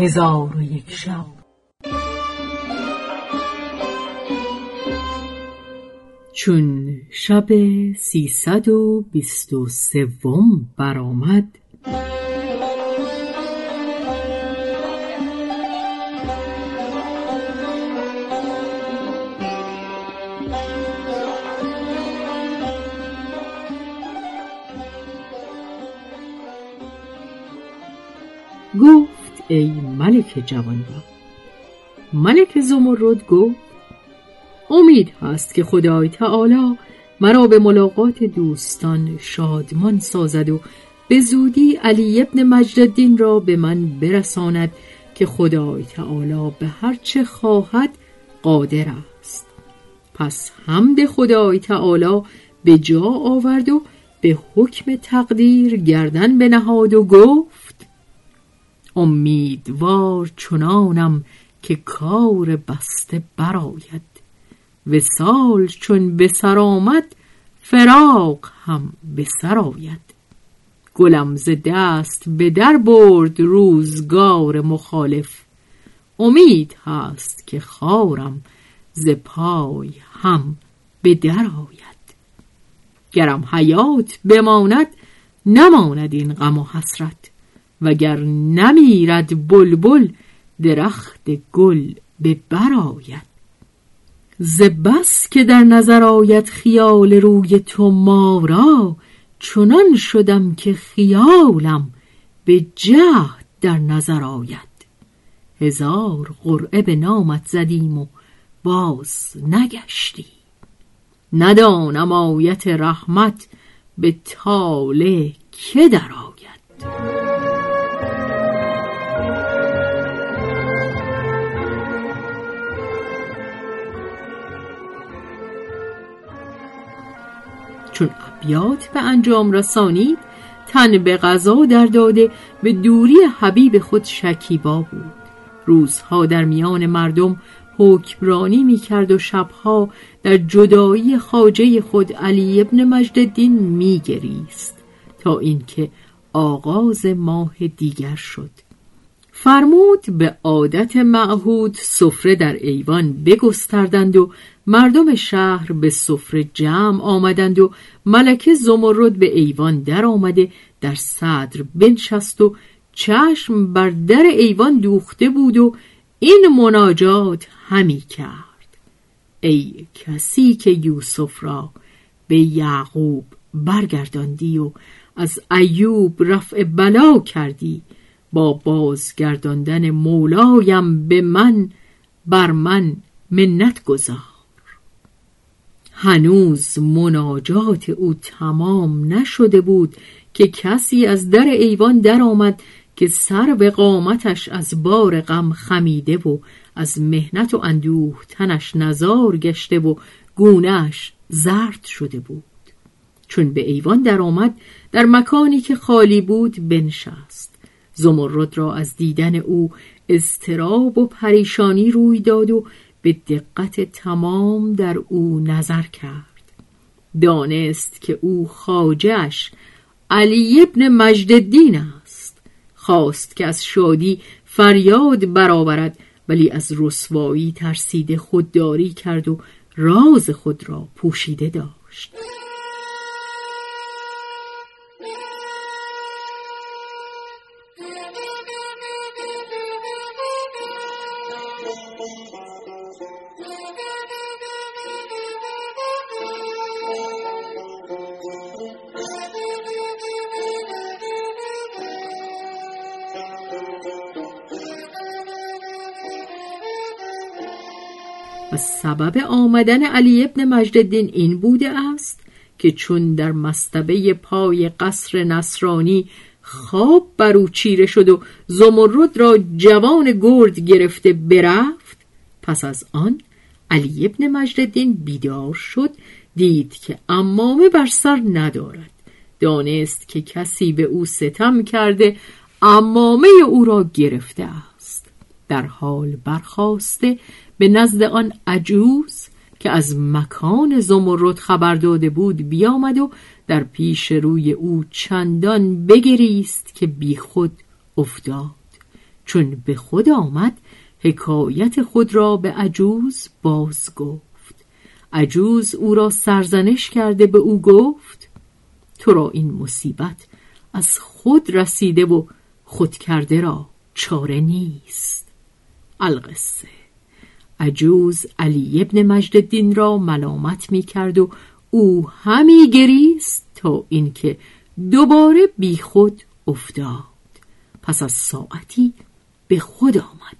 هزار و یک شب. چون شب سیصد و بیست و سوم برآمد گفت ای ملک جوانبخت ملک زمرد گفت امید هست که خدای تعالی مرا به ملاقات دوستان شادمان سازد و به زودی علی ابن مجددین را به من برساند که خدای تعالی به هر چه خواهد قادر است. پس حمد خدای تعالی به جا آورد و به حکم تقدیر گردن بنهاد و گفت امیدوار چنانم که کار بسته براید وسال چون به سر آمد فراق هم به سر آید. گلم ز دست به در برد روزگار مخالف. امید هست که خارم ز پای هم به در آید. گرم حیات بماند نماند این غم و حسرت. وگر نمیرد بلبل درخت گل به بر آید. ز بس که در نظر آید خیال روی تو ما را چنان شدم که خیالم به جهد در نظر آید. هزار قرعه به نامت زدیم و باز نگشتی ندانم آیت رحمت به طالع که در چون ابیات به انجام رسانید تن به غذا در داده به دوری حبیب خود شکیبا بود. روزها در میان مردم حکمرانی می کرد و شبها در جدایی خاجه خود علی ابن مجددین می گریست تا اینکه آغاز ماه دیگر شد. فرمود به عادت معهود سفره در ایوان بگستردند و مردم شهر به سفره جمع آمدند و ملکه زمرد به ایوان در آمده در صدر بنشست و چشم بر در ایوان دوخته بود و این مناجات همی کرد. ای کسی که یوسف را به یعقوب برگرداندی و از ایوب رفع بلا کردی با بازگرداندن مولایم به من بر من منت گذار. هنوز مناجات او تمام نشده بود که کسی از در ایوان درآمد که سر به قامتش از بار غم خمیده و از مهنت و اندوه تنش نزار گشته و گونهش زرد شده بود. چون به ایوان درآمد در مکانی که خالی بود بنشست. زمرد را از دیدن او اضطراب و پریشانی روی داد و به دقت تمام در او نظر کرد. دانست که او خاجش علی ابن مجددین است. خواست که از شادی فریاد برآورد ولی از رسوایی ترسیده خودداری کرد و راز خود را پوشیده داشت. و سبب آمدن علی ابن مجددین این بوده است که چون در مستبه پای قصر نصرانی خواب بر او چیره شد و زمرد را جوان گرد گرفته برفت پس از آن علی ابن مجددین بیدار شد دید که امامه بر سر ندارد. دانست که کسی به او ستم کرده امامه او را گرفته است. در حال برخواسته به نزد آن عجوز که از مکان زمرد خبر داده بود بیامد و در پیش روی او چندان بگریست که بیخود افتاد. چون به خود آمد حکایت خود را به عجوز باز گفت. عجوز او را سرزنش کرده به او گفت تو را این مصیبت از خود رسیده و خود کرده را چاره نیست. القصه. عجوز علی ابن مجد را ملامت می کرد و او همی گریست تا اینکه دوباره بیخود افتاد. پس از ساعتی به خود آمد.